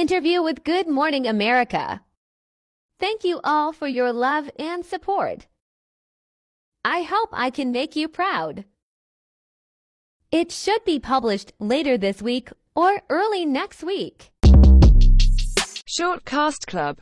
interview with Good Morning America. Thank you all for your love and support. I hope I can make you proud. It should be published later this week or early next week. Shortcast Club